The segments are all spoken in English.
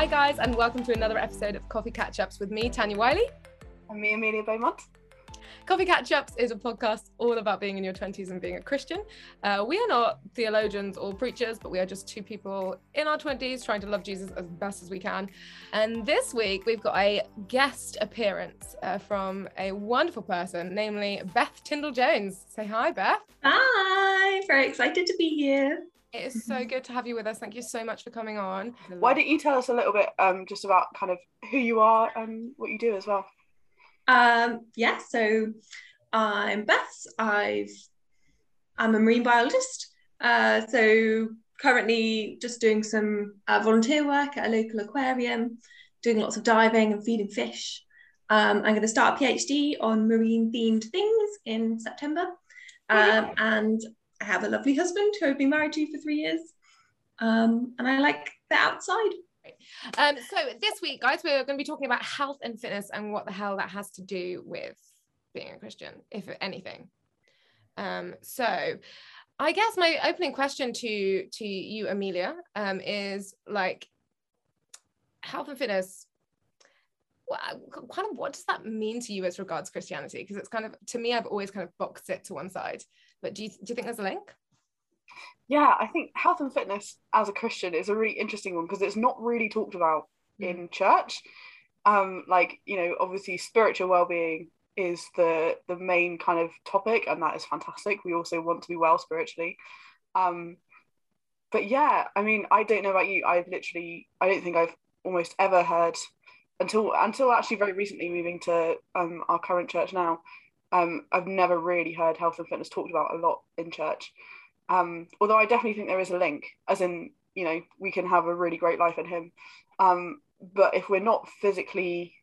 Hi, guys, and welcome to another episode of Coffee Catch Ups with me, Tanya Wiley. And me, Amelia Beaumont. Coffee Catch Ups is a podcast all about being in your 20s and being a Christian. Uh, we are not theologians or preachers, but we are just two people in our 20s trying to love Jesus as best as we can. And this week, we've got a guest appearance uh, from a wonderful person, namely Beth Tyndall Jones. Say hi, Beth. Hi, very excited to be here. It is so good to have you with us. Thank you so much for coming on. Why don't you tell us a little bit um, just about kind of who you are and what you do as well? Um, yeah, so I'm Beth. I've I'm a marine biologist. Uh, so currently just doing some uh, volunteer work at a local aquarium, doing lots of diving and feeding fish. Um, I'm going to start a PhD on marine themed things in September. Um, and I have a lovely husband who I've been married to for three years. Um, and I like the outside. Um, so this week, guys, we're going to be talking about health and fitness and what the hell that has to do with being a Christian, if anything. Um, so I guess my opening question to to you, Amelia, um, is like health and fitness. kind of what does that mean to you as regards Christianity? Because it's kind of to me, I've always kind of boxed it to one side. But do you do you think there's a link? Yeah, I think health and fitness as a Christian is a really interesting one because it's not really talked about mm. in church. Um, like you know, obviously spiritual well-being is the the main kind of topic, and that is fantastic. We also want to be well spiritually. Um, but yeah, I mean, I don't know about you. I've literally, I don't think I've almost ever heard until until actually very recently moving to um, our current church now. Um, I've never really heard health and fitness talked about a lot in church. Um, although I definitely think there is a link, as in, you know, we can have a really great life in Him. Um, but if we're not physically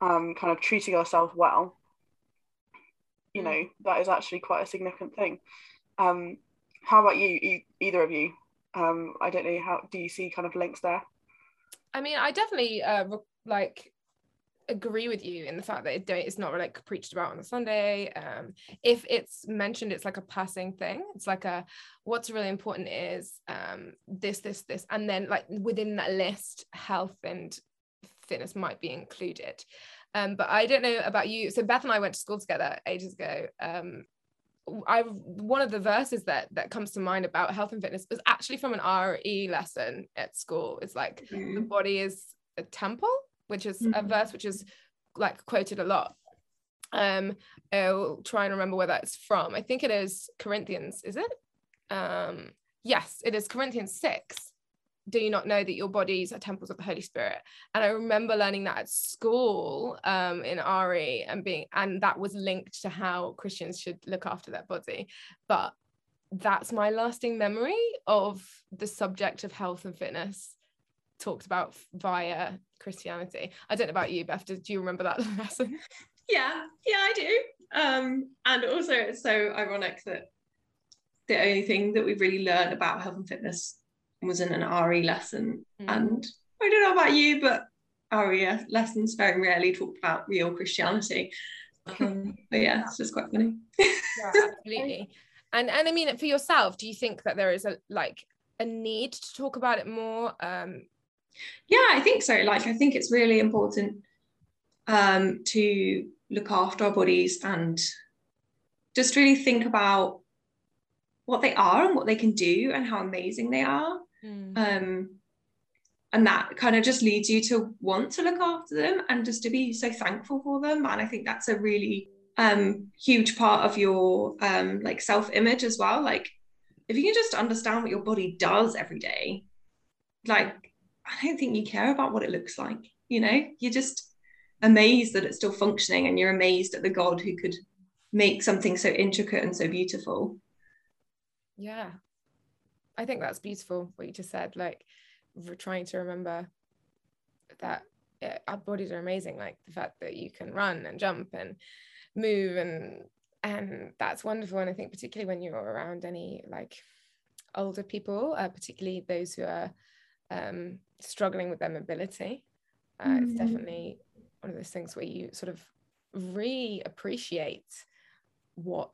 um, kind of treating ourselves well, you mm. know, that is actually quite a significant thing. Um, how about you, e- either of you? Um, I don't know how do you see kind of links there? I mean, I definitely uh, like agree with you in the fact that it it's not like preached about on a Sunday. Um, if it's mentioned, it's like a passing thing. It's like a what's really important is um, this, this, this, and then like within that list, health and fitness might be included. Um, but I don't know about you. So Beth and I went to school together ages ago. Um, I one of the verses that that comes to mind about health and fitness was actually from an RE lesson at school. It's like mm-hmm. the body is a temple which is mm-hmm. a verse which is like quoted a lot. Um, I'll try and remember where that's from. I think it is Corinthians, is it? Um, yes, it is Corinthians 6. Do you not know that your bodies are temples of the Holy Spirit? And I remember learning that at school um, in RE and being, and that was linked to how Christians should look after their body. But that's my lasting memory of the subject of health and fitness talked about via Christianity. I don't know about you, Beth. Do you remember that lesson? Yeah, yeah, I do. Um, and also, it's so ironic that the only thing that we really learned about health and fitness was in an RE lesson. Mm. And I don't know about you, but RE lessons very rarely talk about real Christianity. Um, but yeah, it's just quite funny. yeah, absolutely. And and I mean, for yourself, do you think that there is a like a need to talk about it more? Um, yeah, I think so. Like, I think it's really important um, to look after our bodies and just really think about what they are and what they can do and how amazing they are. Mm. Um, and that kind of just leads you to want to look after them and just to be so thankful for them. And I think that's a really um, huge part of your um, like self image as well. Like, if you can just understand what your body does every day, like I don't think you care about what it looks like. You know, you're just amazed that it's still functioning and you're amazed at the God who could make something so intricate and so beautiful. Yeah. I think that's beautiful what you just said. Like, trying to remember that yeah, our bodies are amazing. Like the fact that you can run and jump and move and and that's wonderful. And I think particularly when you're around any like older people, uh, particularly those who are um, struggling with their mobility. Uh, mm. It's definitely one of those things where you sort of re-appreciate what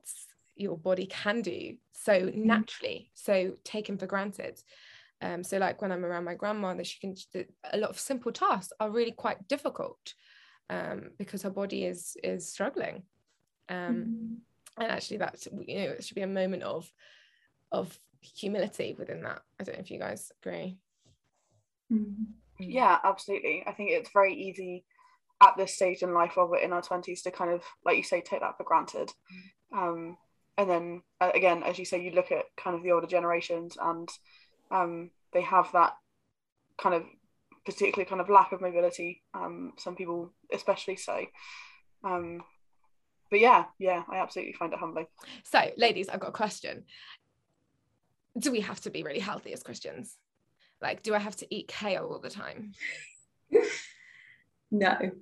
your body can do so mm. naturally, so taken for granted. Um, so like when I'm around my grandmother, she can a lot of simple tasks are really quite difficult um, because her body is is struggling. Um, mm-hmm. And actually, that's you know it should be a moment of of humility within that. I don't know if you guys agree. Mm-hmm. Yeah, absolutely. I think it's very easy at this stage in life while we're in our 20s to kind of, like you say, take that for granted. Mm. Um, and then uh, again, as you say, you look at kind of the older generations and um, they have that kind of particularly kind of lack of mobility. Um, some people especially so. Um, but yeah, yeah, I absolutely find it humbling. So, ladies, I've got a question. Do we have to be really healthy as Christians? Like, do I have to eat kale all the time? no, okay.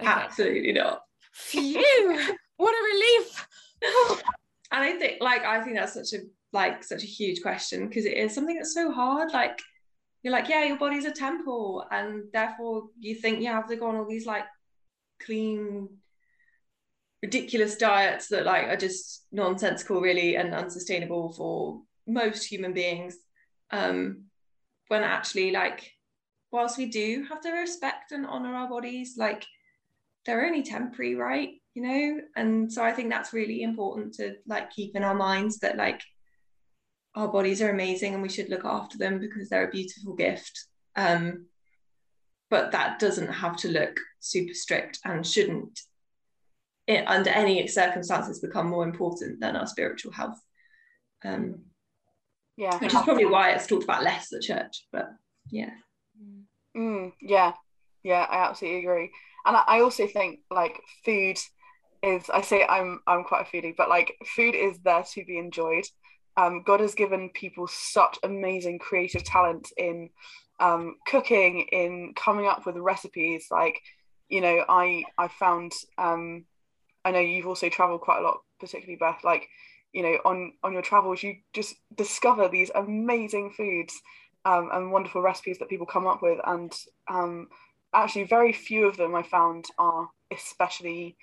absolutely not. Phew! what a relief. and I think, like, I think that's such a like such a huge question because it is something that's so hard. Like, you're like, yeah, your body's a temple, and therefore you think you have to go on all these like clean, ridiculous diets that like are just nonsensical, really, and unsustainable for most human beings. Um, when actually, like, whilst we do have to respect and honor our bodies, like they're only temporary, right? You know, and so I think that's really important to like keep in our minds that like our bodies are amazing and we should look after them because they're a beautiful gift. Um, but that doesn't have to look super strict and shouldn't, it, under any circumstances, become more important than our spiritual health. Um, yeah, which is probably why it's talked about less at church. But yeah, mm, yeah, yeah, I absolutely agree. And I, I also think like food is. I say I'm I'm quite a foodie, but like food is there to be enjoyed um, God has given people such amazing creative talent in um, cooking, in coming up with recipes. Like, you know, I I found um, I know you've also traveled quite a lot, particularly Beth. Like, you know, on on your travels, you just discover these amazing foods um, and wonderful recipes that people come up with, and um, actually, very few of them I found are especially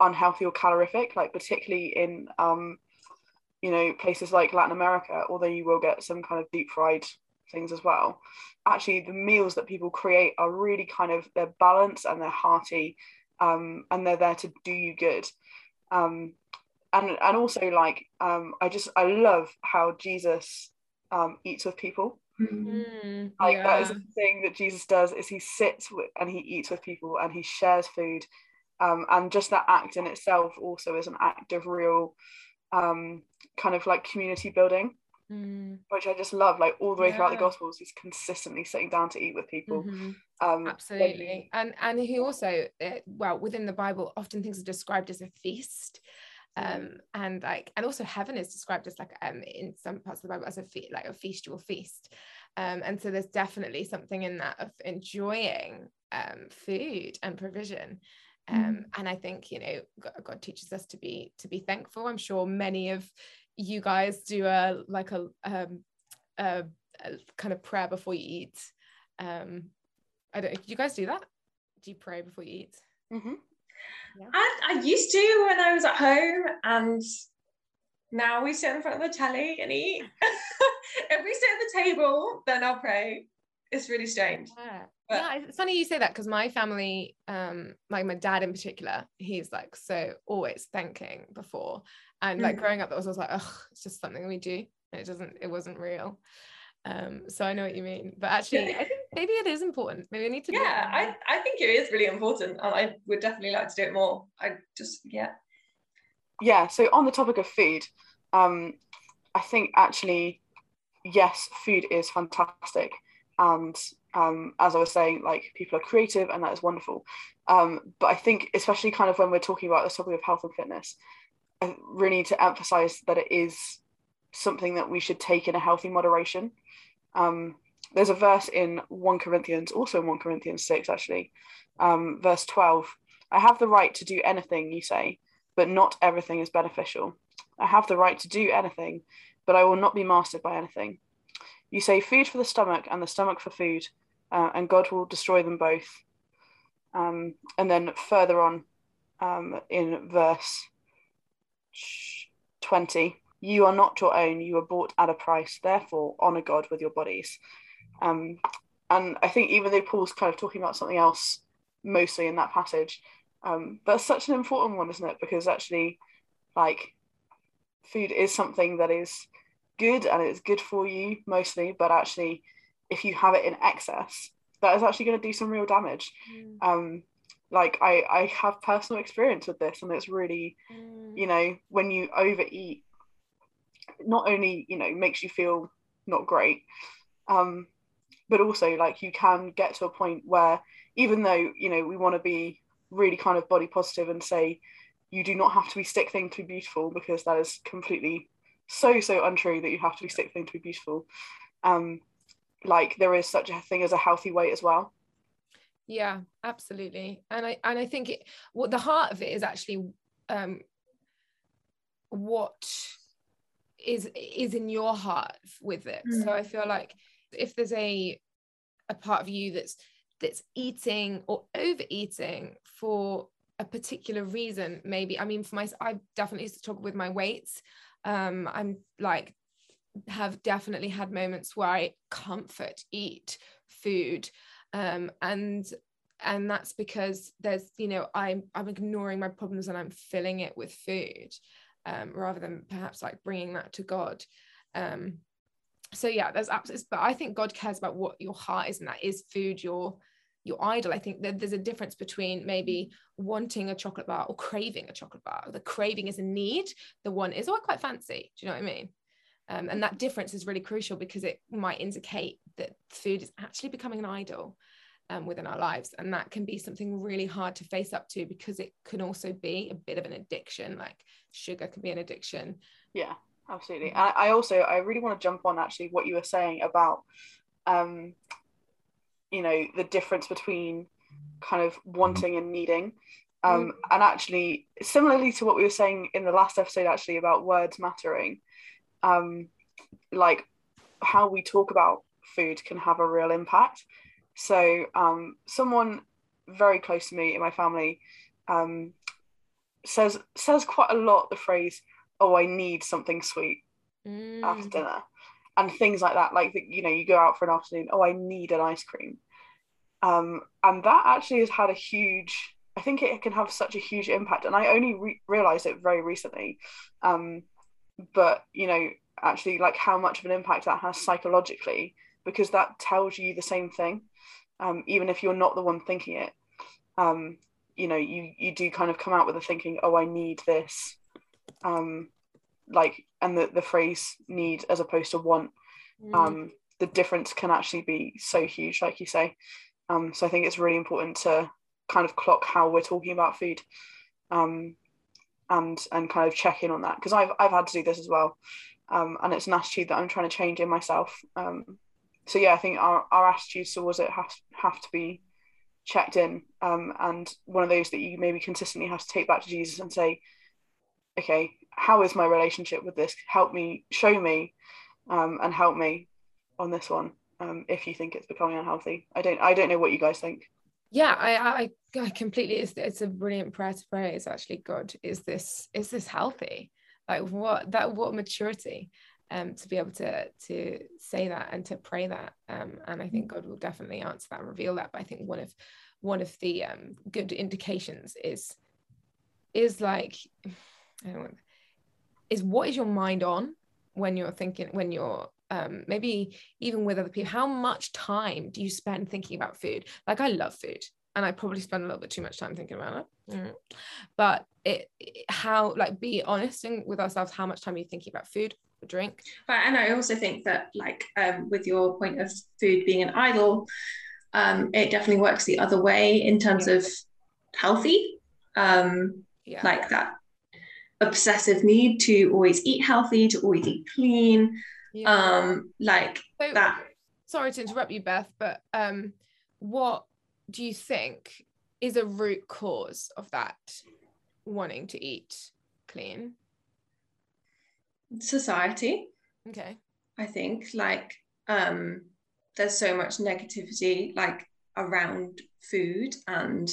unhealthy or calorific. Like, particularly in um, you know places like Latin America, although you will get some kind of deep fried things as well. Actually, the meals that people create are really kind of they're balanced and they're hearty, um, and they're there to do you good. Um, and and also like um, I just I love how Jesus um, eats with people. Mm, like yeah. that is the thing that Jesus does is he sits with, and he eats with people and he shares food, um, and just that act in itself also is an act of real um, kind of like community building, mm. which I just love. Like all the way yeah. throughout the Gospels, he's consistently sitting down to eat with people. Mm-hmm. Um, Absolutely, and and he also, uh, well, within the Bible, often things are described as a feast. Um, and like and also heaven is described as like um in some parts of the Bible as a fe- like a feast will feast um and so there's definitely something in that of enjoying um food and provision um, mm. and I think you know God, God, teaches us to be to be thankful. I'm sure many of you guys do a like a, um, a, a kind of prayer before you eat. Um, I don't. Do you guys do that? Do you pray before you eat? Mm-hmm. Yeah. I, I used to when I was at home, and now we sit in front of the telly and eat. if we sit at the table, then I'll pray. It's really strange. Yeah. But, yeah, it's funny you say that because my family, um, like my dad in particular, he's like so always thanking before, and like mm. growing up, that was always like, oh, it's just something we do. It doesn't, it wasn't real. Um, so I know what you mean, but actually, I think maybe it is important. Maybe we need to. Yeah, I, I think it is really important, and I would definitely like to do it more. I just, yeah. Yeah. So on the topic of food, um, I think actually, yes, food is fantastic, and um, as I was saying, like people are creative, and that is wonderful. Um, but I think, especially kind of when we're talking about the topic of health and fitness, I really need to emphasize that it is something that we should take in a healthy moderation. Um, there's a verse in 1 Corinthians, also in 1 Corinthians 6, actually, um, verse 12. I have the right to do anything, you say, but not everything is beneficial. I have the right to do anything, but I will not be mastered by anything. You say food for the stomach and the stomach for food, uh, and God will destroy them both. Um, and then further on um, in verse 20, You are not your own. You were bought at a price. Therefore, honor God with your bodies. Um, and I think even though Paul's kind of talking about something else mostly in that passage, um, that's such an important one, isn't it? Because actually, like, food is something that is good and it's good for you mostly, but actually, if you have it in excess, that is actually going to do some real damage. Mm. Um, like I, I have personal experience with this, and it's really, mm. you know, when you overeat, not only you know makes you feel not great, um, but also like you can get to a point where even though you know we want to be really kind of body positive and say you do not have to be stick thing to be beautiful because that is completely so so untrue that you have to be stick thing to be beautiful um like there is such a thing as a healthy weight as well. Yeah absolutely. And i and i think it what the heart of it is actually um what is is in your heart with it. Mm. so i feel like if there's a a part of you that's that's eating or overeating for a particular reason maybe i mean for my i definitely talk with my weights. Um i'm like have definitely had moments where i comfort eat food. Um and and that's because there's you know i'm i'm ignoring my problems and i'm filling it with food um rather than perhaps like bringing that to god. Um so yeah there's absolutely but i think god cares about what your heart is and that is food your your idol. I think that there's a difference between maybe wanting a chocolate bar or craving a chocolate bar. The craving is a need the one is oh i quite fancy. Do you know what i mean? Um, and that difference is really crucial because it might indicate that food is actually becoming an idol um, within our lives. And that can be something really hard to face up to because it can also be a bit of an addiction like sugar can be an addiction. Yeah absolutely. And i also i really want to jump on actually what you were saying about um you know the difference between kind of wanting and needing. Um mm. and actually similarly to what we were saying in the last episode actually about words mattering um like how we talk about food can have a real impact. So um someone very close to me in my family um says says quite a lot the phrase oh, I need something sweet mm. after dinner, and things like that. Like you know, you go out for an afternoon. Oh, I need an ice cream, um, and that actually has had a huge. I think it can have such a huge impact, and I only re- realized it very recently. Um, but you know, actually, like how much of an impact that has psychologically, because that tells you the same thing, um, even if you're not the one thinking it. Um, you know, you you do kind of come out with a thinking, oh, I need this um, like and the, the phrase need as opposed to want mm. um, the difference can actually be so huge like you say. Um, so i think it's really important to kind of clock how we're talking about food um, and and kind of check in on that because I've, I've had to do this as well. Um, and it's an attitude that i'm trying to change in myself. Um, so yeah i think our, our attitudes towards it have, have to be checked in. Um, and one of those that you maybe consistently have to take back to jesus and say okay, how is my relationship with this? Help me, show me, um, and help me on this one. Um, if you think it's becoming unhealthy, I don't, I don't know what you guys think. Yeah, I, I, I completely. It's, it's a brilliant prayer to pray. It's actually God. Is this, is this healthy? Like what that, what maturity, um, to be able to to say that and to pray that. Um, and I think God will definitely answer that and reveal that. But I think one of, one of the um good indications is, is like is what is your mind on when you're thinking when you're um, maybe even with other people how much time do you spend thinking about food like i love food and i probably spend a little bit too much time thinking about it mm. but it, it, how like be honest and with ourselves how much time are you thinking about food or drink but and i also think that like um, with your point of food being an idol um, it definitely works the other way in terms yeah. of healthy um, yeah. like that obsessive need to always eat healthy, to always eat clean. Yeah. Um, like so, that. Sorry to interrupt you, Beth, but um, what do you think is a root cause of that wanting to eat clean? Society. Okay. I think like um there's so much negativity like around food and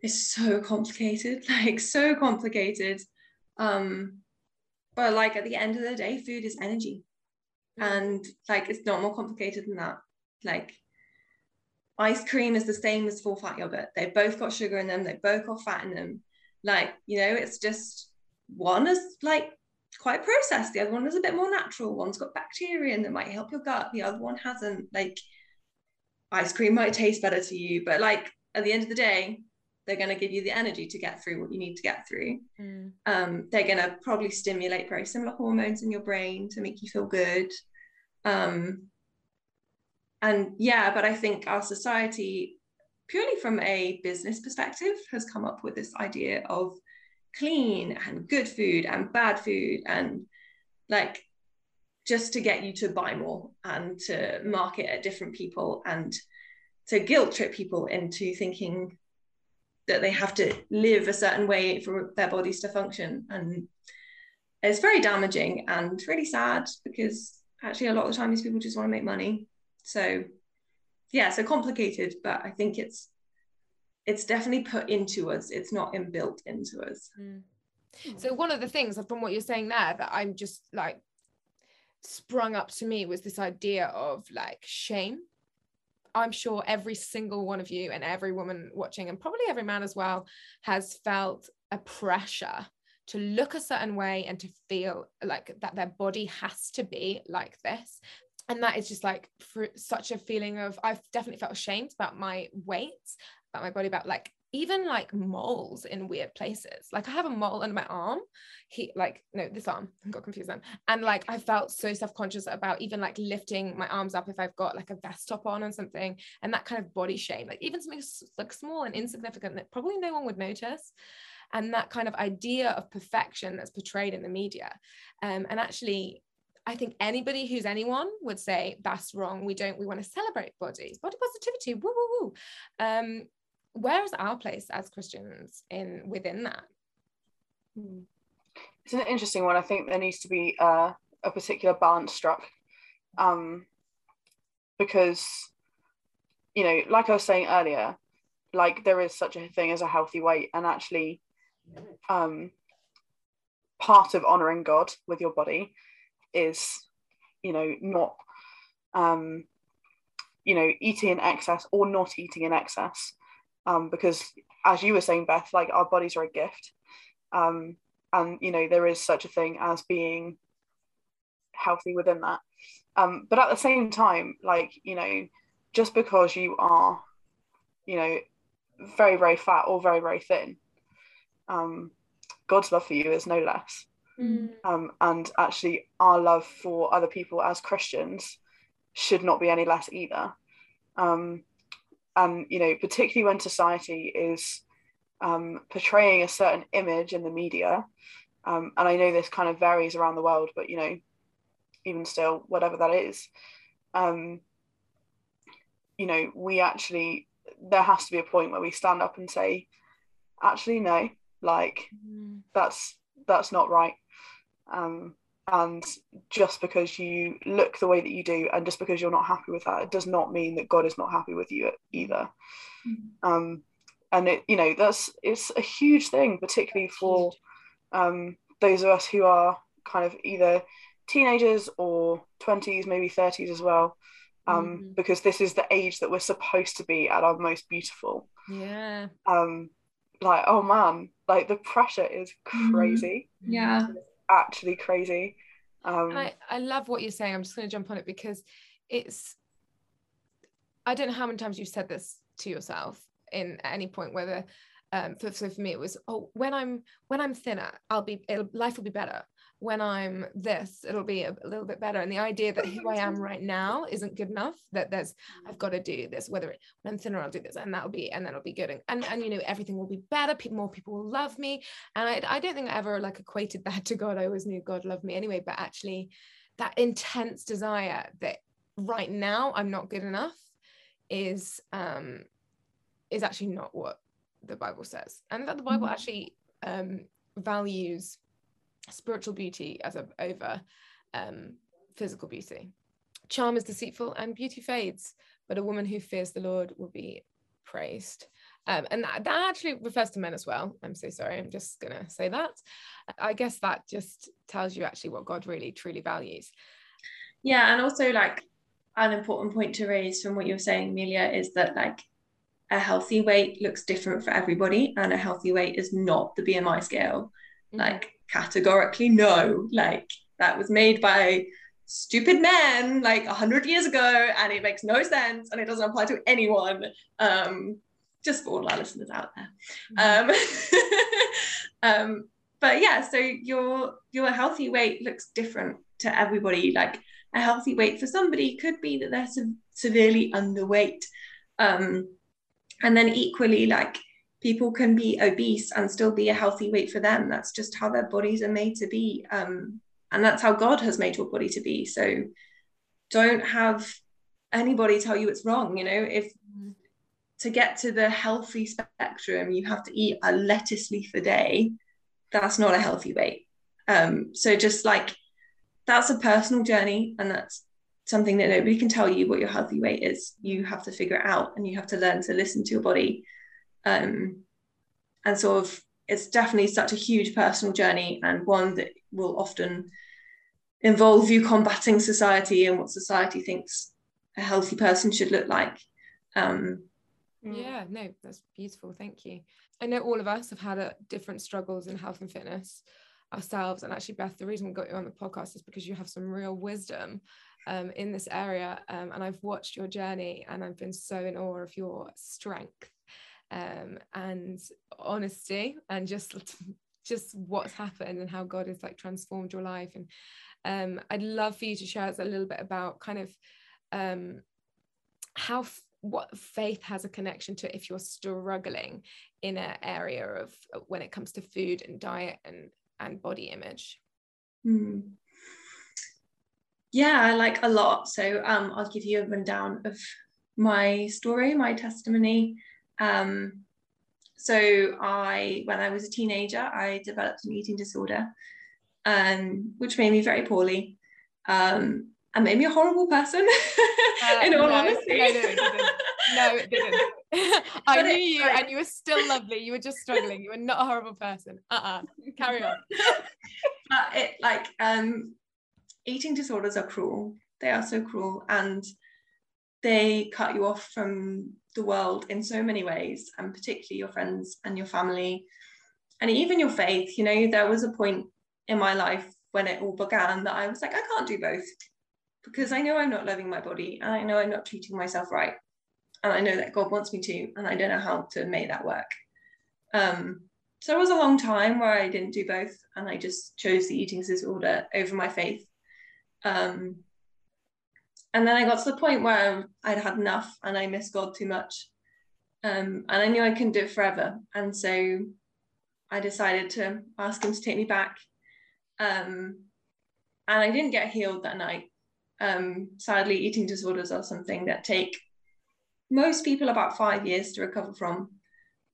it's so complicated like so complicated um, but like at the end of the day food is energy. And like it's not more complicated than that. Like ice cream is the same as full fat yogurt. They've both got sugar in them. They've both got fat in them. Like you know it's just one is like quite processed. The other one is a bit more natural. One's got bacteria in that might help your gut. The other one hasn't. Like ice cream might taste better to you. But like at the end of the day they're going to give you the energy to get through what you need to get through Mm. um, they're going to probably stimulate very similar hormones in your brain to make you feel good um, and yeah but i think our society purely from a business perspective has come up with this idea of clean and good food and bad food and like just to get you to buy more and to market at different people and to guilt trip people into thinking that they have to live a certain way for their bodies to function and it's very damaging and really sad because actually a lot of the time these people just want to make money so yeah so complicated but i think it's it's definitely put into us it's not inbuilt into us Mm. So one of the things from what you're saying there that I'm just like sprung up to me was this idea of like shame. I'm sure every single one of you and every woman watching and probably every man as well has felt a pressure to look a certain way and to feel like that their body has to be like this. And that is just like such a feeling of I've definitely felt ashamed about my weight about my body about like even like moles in weird places like I have a mole under my arm he like no this arm I got confused then and like I felt so self-conscious about even like lifting my arms up if I've got like a vest top on or something and that kind of body shame like even something like small and insignificant that probably no one would notice and that kind of idea of perfection that's portrayed in the media um, and actually I think anybody who's anyone would say that's wrong. We don't. We want to celebrate bodies, body positivity. Woo woo woo. Um, where is our place as Christians in within that? Hmm. It's an interesting one. I think there needs to be uh, a particular balance struck, um, because you know, like I was saying earlier, like there is such a thing as a healthy weight, and actually, um, part of honoring God with your body is, you know, not, um, you know, eating in excess or not eating in excess, um, because as you were saying, Beth, like our bodies are a gift. Um, and you know there is such a thing as being healthy within that. Um, but at the same time like you know just because you are you know very very fat or very very thin um, god's love for you is no less. Um, and actually our love for other people as christians should not be any less either. Um, and you know particularly when society is um, portraying a certain image in the media. Um, and I know this kind of varies around the world, but you know, even still, whatever that is, um, you know, we actually there has to be a point where we stand up and say, actually, no, like that's that's not right. Um, and just because you look the way that you do, and just because you're not happy with that, it does not mean that God is not happy with you either. Um, and it you know that's it's a huge thing particularly for um, those of us who are kind of either teenagers or 20s maybe 30s as well um, Mhm. because this is the age that we're supposed to be at our most beautiful Yeah. um, like oh man like the pressure is crazy yeah actually crazy um, I, I love what you're saying. I'm just going to jump on it because it's, I don't know how many times you've said this to yourself in at any point, whether, um, for, so for me, it was, oh, when I'm, when I'm thinner, I'll be, life will be better. When I'm this, it'll be a, a little bit better. And the idea that who I am right now isn't good enough, that there's, I've got to do this, whether it, when I'm thinner, I'll do this and that'll be, and that'll be good. And, and, and you know, everything will be better. People, more people will love me. And I, I don't think I ever like equated that to God. I always knew God loved me anyway, but actually that intense desire that right now I'm not good enough is um is actually not what the Bible says. And that the Bible Mhm. actually um values spiritual beauty as a over um physical beauty. Charm is deceitful and beauty fades, but a woman who fears the Lord will be praised. um, and that, that actually refers to men as well i'm so sorry i'm just gonna say that i guess that just tells you actually what god really truly values yeah and also like an important point to raise from what you're saying amelia is that like a healthy weight looks different for everybody and a healthy weight is not the bmi scale mm-hmm. like categorically no. Like that was made by stupid men like 100 years ago and it makes no sense and it doesn't apply to anyone. Um, just for all our listeners out there. Mm-hmm. um, um, but yeah so your your healthy weight looks different to everybody. Like a healthy weight for somebody could be that they're se- severely underweight. Um, and then equally like people can be obese and still be a healthy weight for them. That's just how their bodies are made to be um, and that's how god has made your body to be. So don't have anybody tell you it's wrong you know? If to get to the healthy spectrum you have to eat a lettuce leaf a day that's not a healthy weight. Um, so just like that's a personal journey and that's something that nobody can tell you what your healthy weight is. You have to figure it out and you have to learn to listen to your body um, and sort of it's definitely such a huge personal journey and one that will often involve you combating society and what society thinks a healthy person should look like. Um, yeah, no, that's beautiful. Thank you. I know all of us have had a, different struggles in health and fitness ourselves. And actually, Beth, the reason we got you on the podcast is because you have some real wisdom um, in this area. Um, and I've watched your journey and I've been so in awe of your strength um, and honesty and just just what's happened and how God has like transformed your life. And um, I'd love for you to share us a little bit about kind of um, how f- what faith has a connection to if you're struggling in an area of when it comes to food and diet and and body image. Mm. Yeah, like a lot. So um, I'll give you a rundown of my story, my testimony. Um, so I, when I was a teenager, I developed an eating disorder, um, which made me very poorly, um, and made me a horrible person. Uh, in all no, honesty, no, no, it didn't. No, it didn't. I but knew it, you, and you were still lovely. You were just struggling. You were not a horrible person. Uh uh-uh. uh Carry on. but it like um, eating disorders are cruel. They are so cruel, and they cut you off from the world in so many ways, and particularly your friends and your family, and even your faith. You know, there was a point in my life when it all began that I was like, I can't do both because I know I'm not loving my body and I know I'm not treating myself right. And I know that God wants me to, and I don't know how to make that work. Um, so it was a long time where I didn't do both, and I just chose the eating disorder over my faith. Um, and then I got to the point where I'd had enough and I missed God too much. Um, and I knew I couldn't do it forever. And so I decided to ask him to take me back. Um, and I didn't get healed that night. Um, sadly, eating disorders are something that take most people about five years to recover from.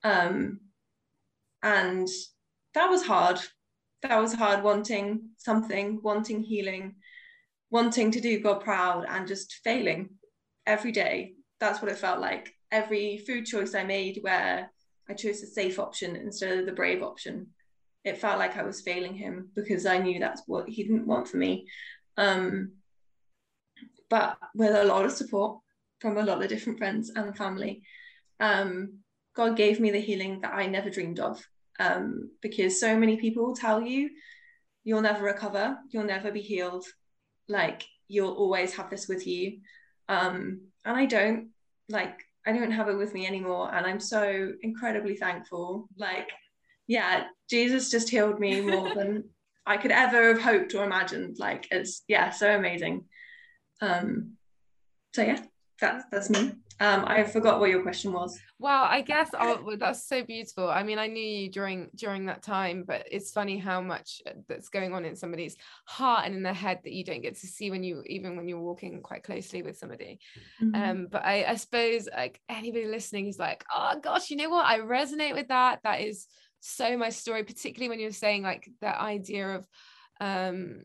Um, and that was hard. That was hard wanting something, wanting healing, wanting to do God proud and just failing every day. That's what it felt like. Every food choice I made where I chose the safe option instead of the brave option, it felt like I was failing him because I knew that's what he didn't want for me. Um, but with a lot of support from a lot of different friends and family, um, God gave me the healing that I never dreamed of. Um, because so many people tell you you'll never recover, you'll never be healed, like you'll always have this with you. Um and i don't like i don't have it with me anymore and i'm so incredibly thankful. Like yeah jesus just healed me more than i could ever have hoped or imagined. Like it's yeah so amazing. Um so yeah that's that's me um, I forgot what your question was. Well, I guess that's so beautiful. I mean, I knew you during during that time, but it's funny how much uh, that's going on in somebody's heart and in their head that you don't get to see when you even when you're walking quite closely with somebody. Mm-hmm. Um, but I, I suppose like anybody listening is like, oh gosh, you know what? I resonate with that. That is so my story, particularly when you're saying like that idea of um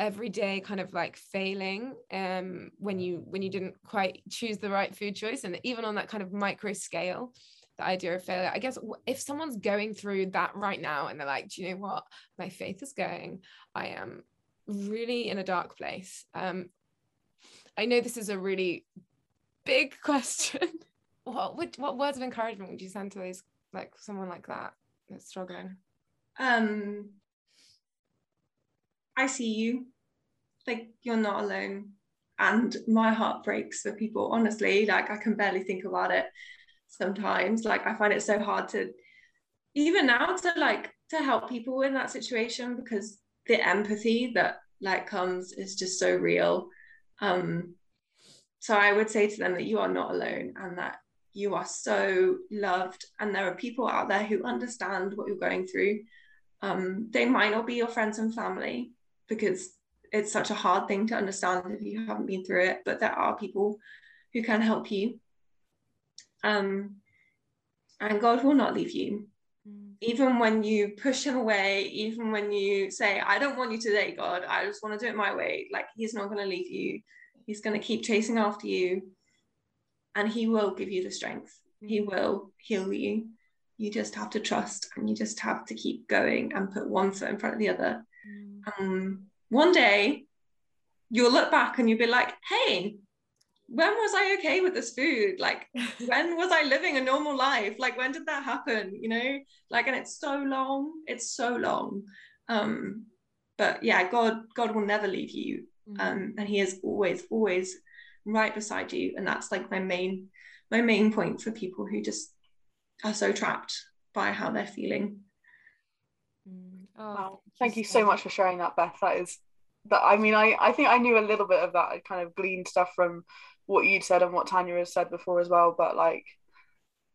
every day kind of like failing um, when you when you didn't quite choose the right food choice and even on that kind of micro scale the idea of failure i guess if someone's going through that right now and they're like do you know what? My faith is going. I am really in a dark place. Um i know this is a really big question. What would what words of encouragement would you send to those like someone like that that's struggling? Um i see you. Like you're not alone. And my heart breaks for people honestly. Like i can barely think about it sometimes. Like i find it so hard to even now to like to help people in that situation because the empathy that like comes is just so real. Um so i would say to them that you are not alone and that you are so loved. And there are people out there who understand what you're going through. Um they might not be your friends and family because it's such a hard thing to understand if you haven't been through it but there are people who can help you um and god will not leave you mm. even when you push him away even when you say i don't want you today god i just want to do it my way like he's not going to leave you he's going to keep chasing after you and he will give you the strength mm. he will heal you you just have to trust and you just have to keep going and put one foot in front of the other mm. Um one day you'll look back and you'll be like, hey, when was I okay with this food? Like, when was I living a normal life? Like, when did that happen? You know, like, and it's so long. It's so long. Um, but yeah, God, God will never leave you. Mm-hmm. Um, and He is always, always right beside you. And that's like my main, my main point for people who just are so trapped by how they're feeling. Oh, wow. Thank you so much for sharing that, Beth. That is that I mean I, I think I knew a little bit of that. I kind of gleaned stuff from what you'd said and what Tanya has said before as well. But like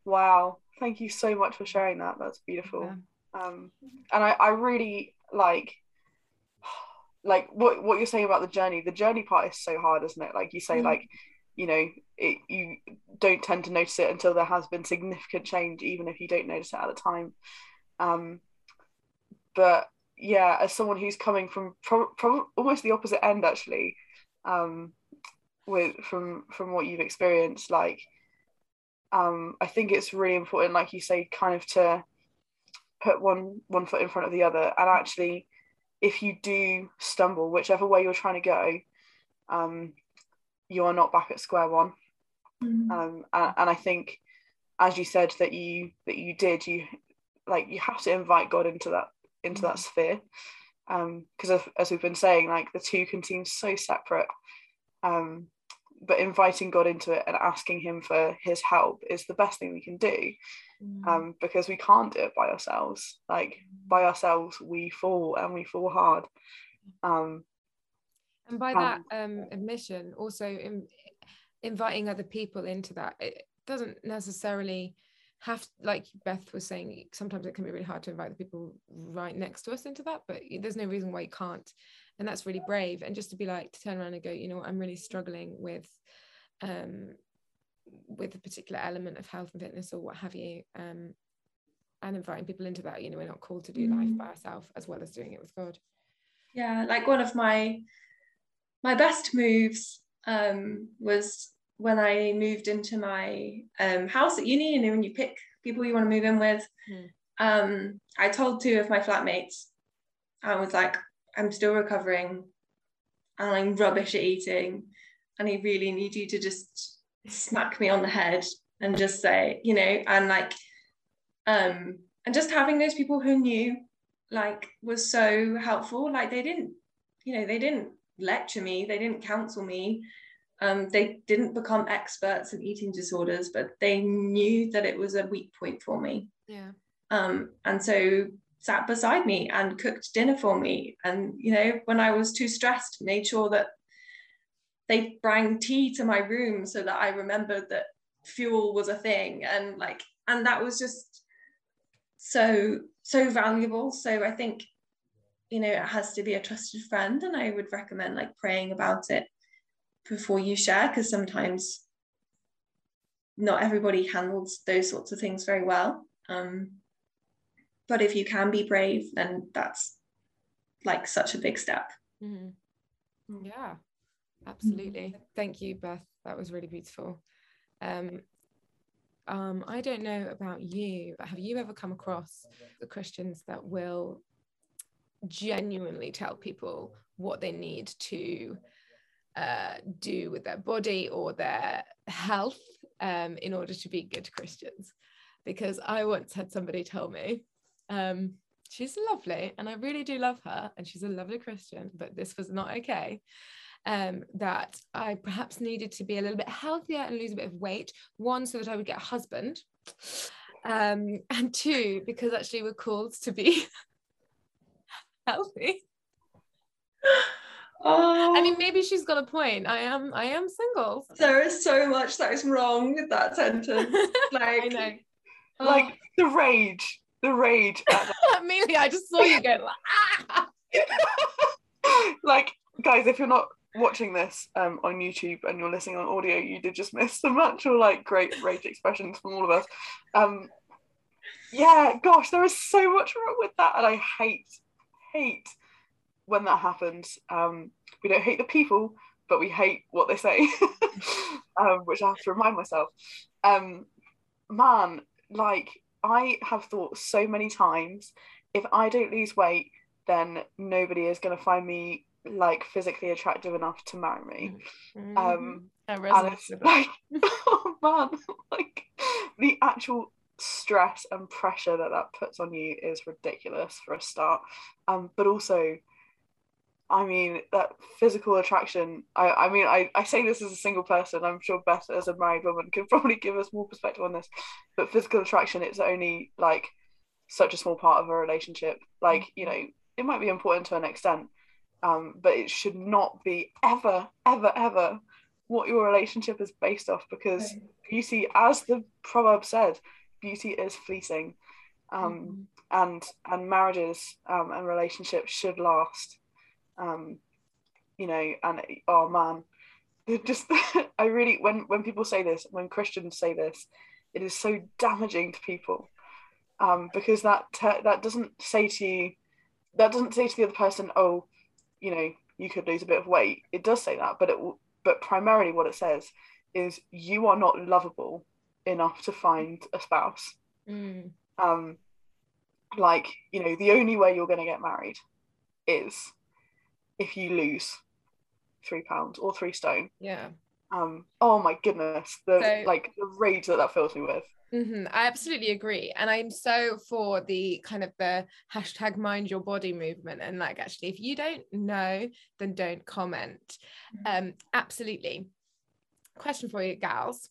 wow, thank you so much for sharing that. That's beautiful. Yeah. Um and I, I really like like what what you're saying about the journey. The journey part is so hard, isn't it? Like you say, mm. like you know, it, you don't tend to notice it until there has been significant change, even if you don't notice it at the time. Um, but yeah, as someone who's coming from almost the opposite end, actually, um, with from from what you've experienced, like, um, I think it's really important, like you say, kind of to put one one foot in front of the other, and actually, if you do stumble, whichever way you're trying to go, um, you are not back at square one. Mm-hmm. Um, and, and I think, as you said, that you that you did, you like you have to invite God into that into that sphere. Because um, as we've been saying like the two can seem so separate. Um, but inviting god into it and asking him for his help is the best thing we can do mm. um, because we can't do it by ourselves. Like by ourselves we fall and we fall hard. Um, and by that um, admission also in, inviting other people into that it doesn't necessarily have like Beth was saying, sometimes it can be really hard to invite the people right next to us into that, but there's no reason why you can't. And that's really brave. And just to be like to turn around and go, you know, I'm really struggling with um with a particular element of health and fitness or what have you. Um and inviting people into that, you know, we're not called to do mm. life by ourselves as well as doing it with God. Yeah, like one of my my best moves um was when I moved into my um, house at uni, you know, when you pick people you want to move in with, mm. um, I told two of my flatmates, I was like, I'm still recovering and I'm rubbish at eating. And I really need you to just smack me on the head and just say, you know, and like, um, and just having those people who knew like was so helpful. Like they didn't, you know, they didn't lecture me, they didn't counsel me um, they didn't become experts in eating disorders, but they knew that it was a weak point for me. Yeah. Um, and so sat beside me and cooked dinner for me. And, you know, when I was too stressed, made sure that they bring tea to my room so that I remembered that fuel was a thing. And like, and that was just so, so valuable. So I think, you know, it has to be a trusted friend. And I would recommend like praying about it before you share because sometimes not everybody handles those sorts of things very well. Um, but if you can be brave then that's like such a big step. Mm-hmm. yeah absolutely. Mm-hmm. thank you beth. That was really beautiful. Um, um, I don't know about you, but have you ever come across the Christians that will genuinely tell people what they need to uh, do with their body or their health um, in order to be good Christians? Because I once had somebody tell me, um, she's lovely and I really do love her and she's a lovely Christian, but this was not okay um, that I perhaps needed to be a little bit healthier and lose a bit of weight. One, so that I would get a husband. Um, and two, because actually we're called to be healthy. Oh, I mean, maybe she's got a point. I am, I am single. there is so much that is wrong with that sentence. Like, oh, Like the rage, the rage. Amelia, I just saw you go. like, ah! like guys if you're not watching this um, on youtube and you're listening on audio you did just miss some actual like great rage expressions from all of us um yeah gosh there is so much wrong with that and i hate hate when that happens um we don't hate the people but we hate what they say um, which i have to remind myself um man like i have thought so many times if i don't lose weight then nobody is going to find me like physically attractive enough to marry me. Um, I and resonate it's with like, oh man, like the actual stress and pressure that that puts on you is ridiculous for a start. Um, but also, I mean that physical attraction. I, I mean, I, I say this as a single person. I'm sure Beth, as a married woman, can probably give us more perspective on this. But physical attraction, it's only like such a small part of a relationship. Like you know, it might be important to an extent, um, but it should not be ever, ever, ever what your relationship is based off because beauty, as the proverb said, beauty is fleeting. Um, and and marriages um, and relationships should last. Um, you know, and oh man, just I really when when people say this, when Christians say this, it is so damaging to people um, because that te- that doesn't say to you that doesn't say to the other person, oh, you know, you could lose a bit of weight. It does say that, but it will, but primarily what it says is you are not lovable enough to find a spouse. Mm. Um, like you know, the only way you're going to get married is if you lose three pounds or three stone. Yeah. Um, oh my goodness, the So- like the rage that that fills me with. hmm I absolutely agree. And I'm so for the kind of the hashtag mind your body movement. And like, actually, if you don't know, then don't comment. Um, absolutely. Question for you, gals.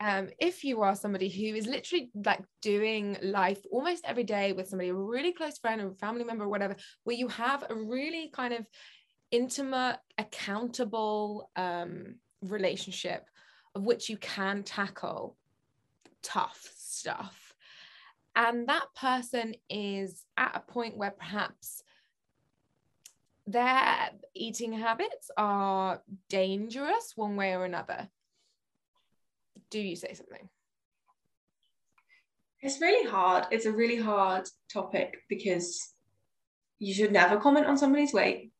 Um, if you are somebody who is literally like doing life almost every day with somebody, a really close friend or family member or whatever, where you have a really kind of intimate, accountable um, relationship of which you can tackle tough stuff. And that person is at a point where perhaps their eating habits are dangerous one way or another. Do you say something? It's really hard. It's a really hard topic because you should never comment on somebody's weight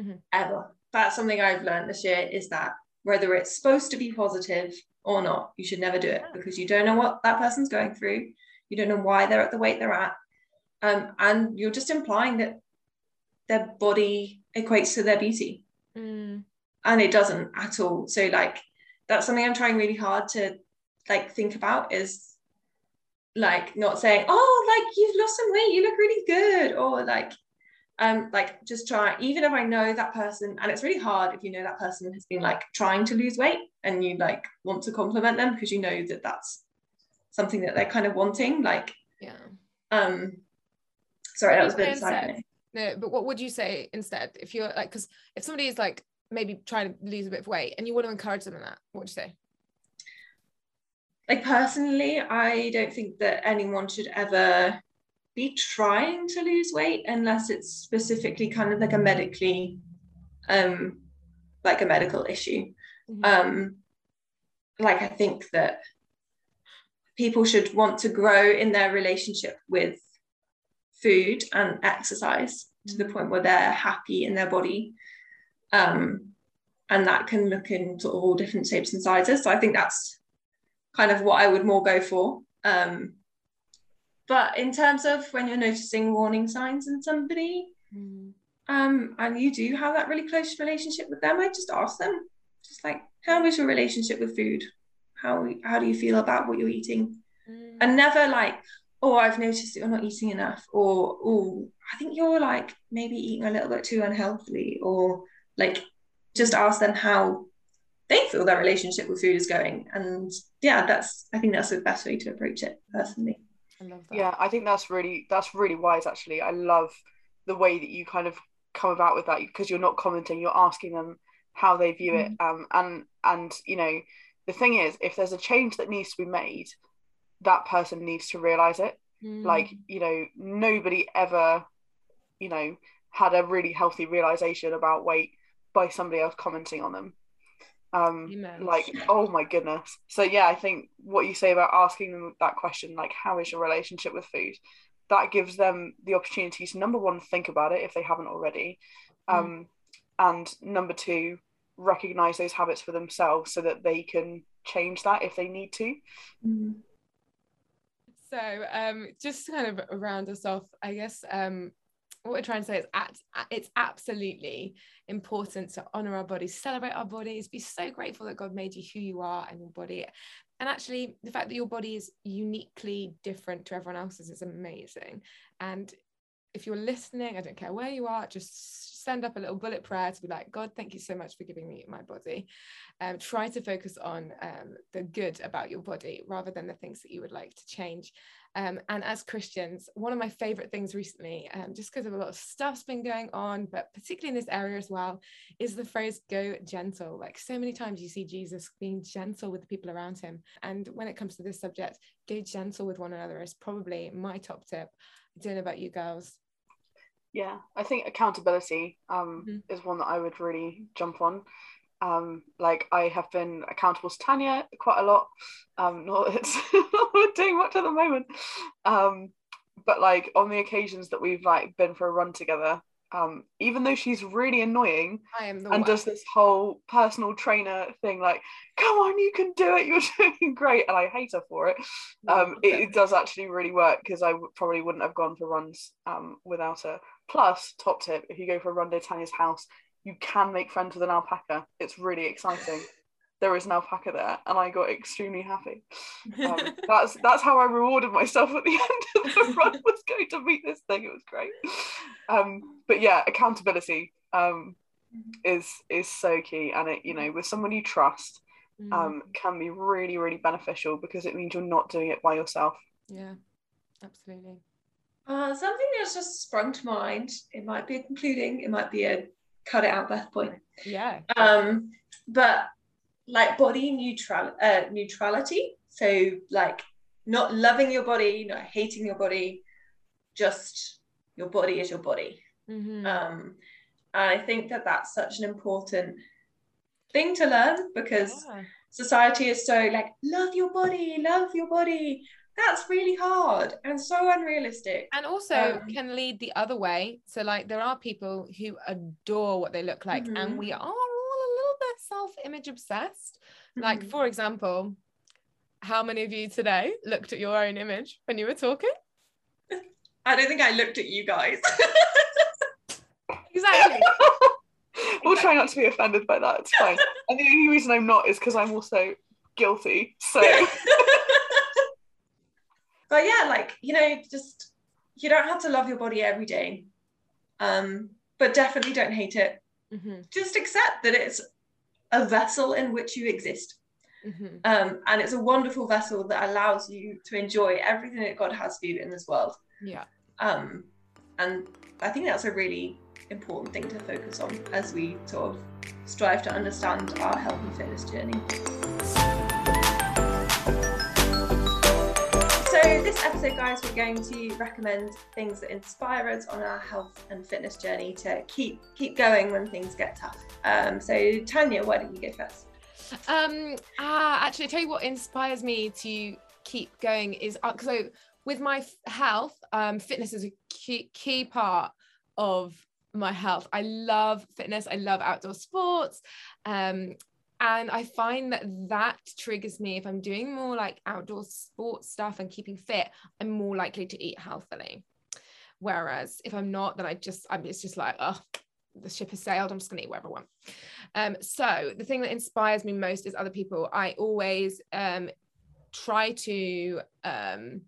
Mhm. ever. That's something I've learned this year is that whether it's supposed to be positive or not, you should never do it because you don't know what that person's going through. You don't know why they're at the weight they're at. Um, and you're just implying that their body equates to their beauty Mm, and it doesn't at all so like that's something i'm trying really hard to like think about is like not saying oh like you've lost some weight you look really good or like um like just try even if i know that person and it's really hard if you know that person has been like trying to lose weight and you like want to compliment them because you know that that's something that they're kind of wanting like yeah. um sorry that was a bit exciting No, but what would you say instead if you're like, because if somebody is like maybe trying to lose a bit of weight and you want to encourage them in that, what would you say? like personally i don't think that anyone should ever be trying to lose weight unless it's specifically kind of like a medically um like a medical issue Mhm. um like i think that people should want to grow in their relationship with food and exercise to the point where they're happy in their body um and that can look in sort of all different shapes and sizes so i think that's kind of what I would more go for. Um, but in terms of when you're noticing warning signs in somebody, mm. um, and you do have that really close relationship with them, I just ask them, just like, how is your relationship with food? How how do you feel about what you're eating? Mm. And never like, oh, I've noticed that you're not eating enough, or oh, I think you're like maybe eating a little bit too unhealthily, or like just ask them how they feel their relationship with food is going. And yeah, that's I think that's the best way to approach it personally. I love that. Yeah, I think that's really that's really wise actually. I love the way that you kind of come about with that because you're not commenting, you're asking them how they view mm. it. Um and and you know, the thing is if there's a change that needs to be made, that person needs to realize it. Mm. Like, you know, nobody ever, you know, had a really healthy realization about weight by somebody else commenting on them um Amen. like oh my goodness so yeah i think what you say about asking them that question like how is your relationship with food that gives them the opportunity to number one think about it if they haven't already mm. um and number two recognize those habits for themselves so that they can change that if they need to mm. so um just to kind of round us off i guess um what we're trying to say is at, it's absolutely important to honor our bodies, celebrate our bodies, be so grateful that God made you who you are and your body. And actually, the fact that your body is uniquely different to everyone else's is amazing. And if you're listening, I don't care where you are, just send up a little bullet prayer to be like, God, thank you so much for giving me my body. Um, try to focus on um, the good about your body rather than the things that you would like to change. Um, and as Christians, one of my favorite things recently, um, just because of a lot of stuff's been going on, but particularly in this area as well, is the phrase go gentle. Like so many times you see Jesus being gentle with the people around him. And when it comes to this subject, go gentle with one another is probably my top tip. I don't know about you girls. Yeah, I think accountability um, mm-hmm. is one that I would really jump on. Um, like I have been accountable to Tanya quite a lot. Um, not it's not doing much at the moment. Um, but like on the occasions that we've like been for a run together, um, even though she's really annoying and one. does this whole personal trainer thing, like, come on, you can do it, you're doing great, and I hate her for it. Um, it, it, does actually really work because I w- probably wouldn't have gone for runs um, without her. Plus, top tip: if you go for a run to Tanya's house, you can make friends with an alpaca. It's really exciting. there is an alpaca there, and I got extremely happy. Um, that's that's how I rewarded myself at the end of the run. Was going to meet this thing. It was great. Um, but yeah, accountability um, is is so key, and it you know with someone you trust mm. um, can be really really beneficial because it means you're not doing it by yourself. Yeah, absolutely. Uh, something that's just sprung to mind. It might be a concluding. It might be a cut it out birth point. Yeah. Um, but like body neutral uh, neutrality. So like not loving your body, not hating your body, just your body is your body. Mm-hmm. Um, and I think that that's such an important thing to learn because yeah. society is so like love your body, love your body, that's really hard and so unrealistic. And also um, can lead the other way. So like there are people who adore what they look like mm-hmm. and we are all a little bit self-image obsessed. Mm-hmm. like for example how many of you today looked at your own image when you were talking? I don't think i looked at you guys. Exactly. We'll try not to be offended by that. It's fine. And the only reason i'm not is because i'm also guilty so but yeah, like, you know, just you don't have to love your body every day. Um, but definitely don't hate it. Mm-hmm. Just accept that it's a vessel in which you exist. Mm-hmm. Um, and it's a wonderful vessel that allows you to enjoy everything that God has for you in this world. Yeah. Um, and I think that's a really important thing to focus on as we sort of strive to understand our health and fitness journey. So, this episode, guys, we're going to recommend things that inspire us on our health and fitness journey to keep keep going when things get tough. Um, so, Tanya, why don't you go first? Um, uh, actually, I tell you what inspires me to keep going is uh, so with my health, um, fitness is a key, key part of my health. I love fitness. I love outdoor sports. Um, and I find that that triggers me if I'm doing more like outdoor sports stuff and keeping fit, I'm more likely to eat healthily. Whereas if I'm not, then I just, I'm, it's just like, oh, the ship has sailed. I'm just gonna eat whatever I want. Um, so the thing that inspires me most is other people. I always um, try to um,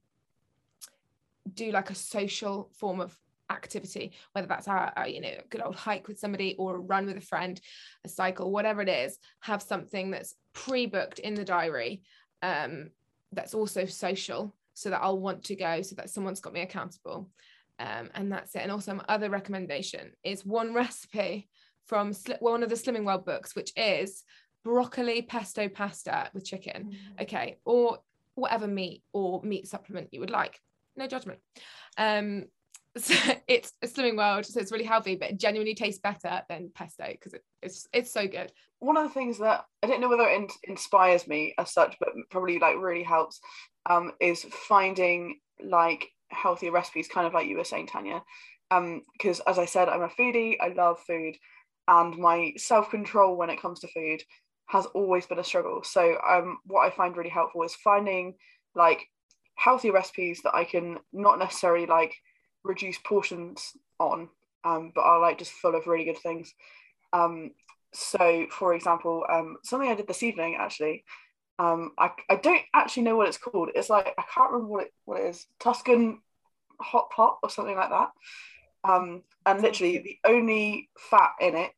do like a social form of activity, whether that's a, you know a good old hike with somebody or a run with a friend, a cycle, whatever it is. Have something that's pre-booked in the diary um, that's also social, so that I'll want to go, so that someone's got me accountable, um, and that's it. And also, my other recommendation is one recipe from one of the Slimming World books, which is broccoli pesto pasta with chicken. Mm. Okay, or whatever meat or meat supplement you would like. No judgment. Um, so it's a slimming world so it's really healthy but it genuinely tastes better than pesto because it, it's it's so good. One of the things that i don't know whether it in- inspires me as such but probably like really helps um, is finding like healthier recipes kind of like you were saying tanya. Because um, as i said i'm a foodie i love food and my self-control when it comes to food has always been a struggle. So um, what i find really helpful is finding like healthy recipes that i can not necessarily like reduce portions on, um, but are like just full of really good things. Um, so, for example, um, something I did this evening actually, um, I, I don't actually know what it's called. It's like I can't remember what it what it is. Tuscan hot pot or something like that. Um, and literally the only fat in it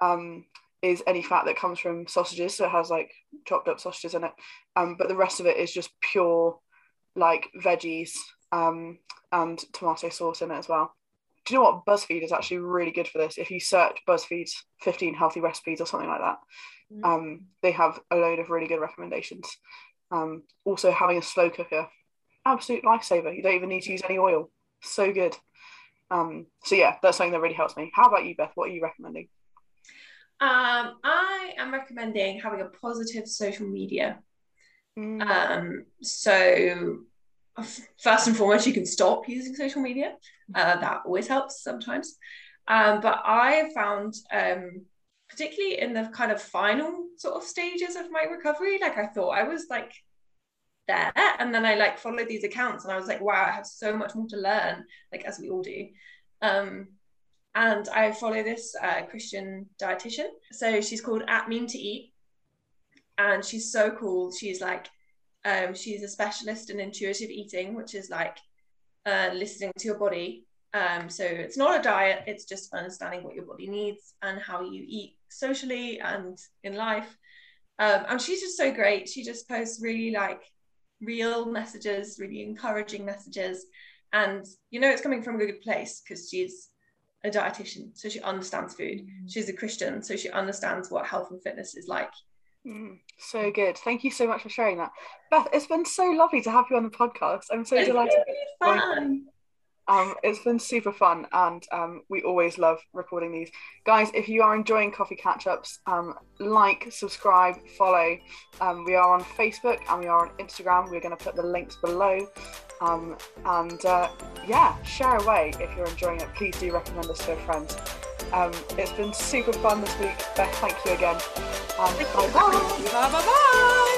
um, is any fat that comes from sausages. So it has like chopped up sausages in it. Um, but the rest of it is just pure like veggies um, and tomato sauce in it as well. Do you know what? BuzzFeed is actually really good for this. If you search BuzzFeed's 15 healthy recipes or something like that, mm. um, they have a load of really good recommendations. Um, also, having a slow cooker, absolute lifesaver. You don't even need to use any oil. So good. Um, so yeah, that's something that really helps me. How about you, Beth? What are you recommending? Um, I am recommending having a positive social media. Mm. Um, so first and foremost, you can stop using social media. Uh, that always helps sometimes. Um, but I found, um, particularly in the kind of final sort of stages of my recovery, like I thought I was like there, and then I like followed these accounts, and I was like, wow, I have so much more to learn, like as we all do. Um, and I follow this uh, Christian dietitian. So she's called At Mean to Eat, and she's so cool. She's like um, she's a specialist in intuitive eating, which is like uh, listening to your body. Um, so it's not a diet, it's just understanding what your body needs and how you eat socially and in life. Um, and she's just so great. She just posts really like real messages, really encouraging messages. And you know, it's coming from a good place because she's a dietitian, so she understands food. Mm. She's a Christian, so she understands what health and fitness is like. Mm, so good. Thank you so much for sharing that. Beth, it's been so lovely to have you on the podcast. I'm so it's delighted. Really fun. Um, it's been super fun, and um, we always love recording these. Guys, if you are enjoying Coffee Catch Ups, um, like, subscribe, follow. Um, we are on Facebook and we are on Instagram. We're going to put the links below. Um, and uh, yeah, share away if you're enjoying it. Please do recommend us to a friend. Um, it's been super fun this week. Beth, thank you again. Um, bye bye. Bye bye.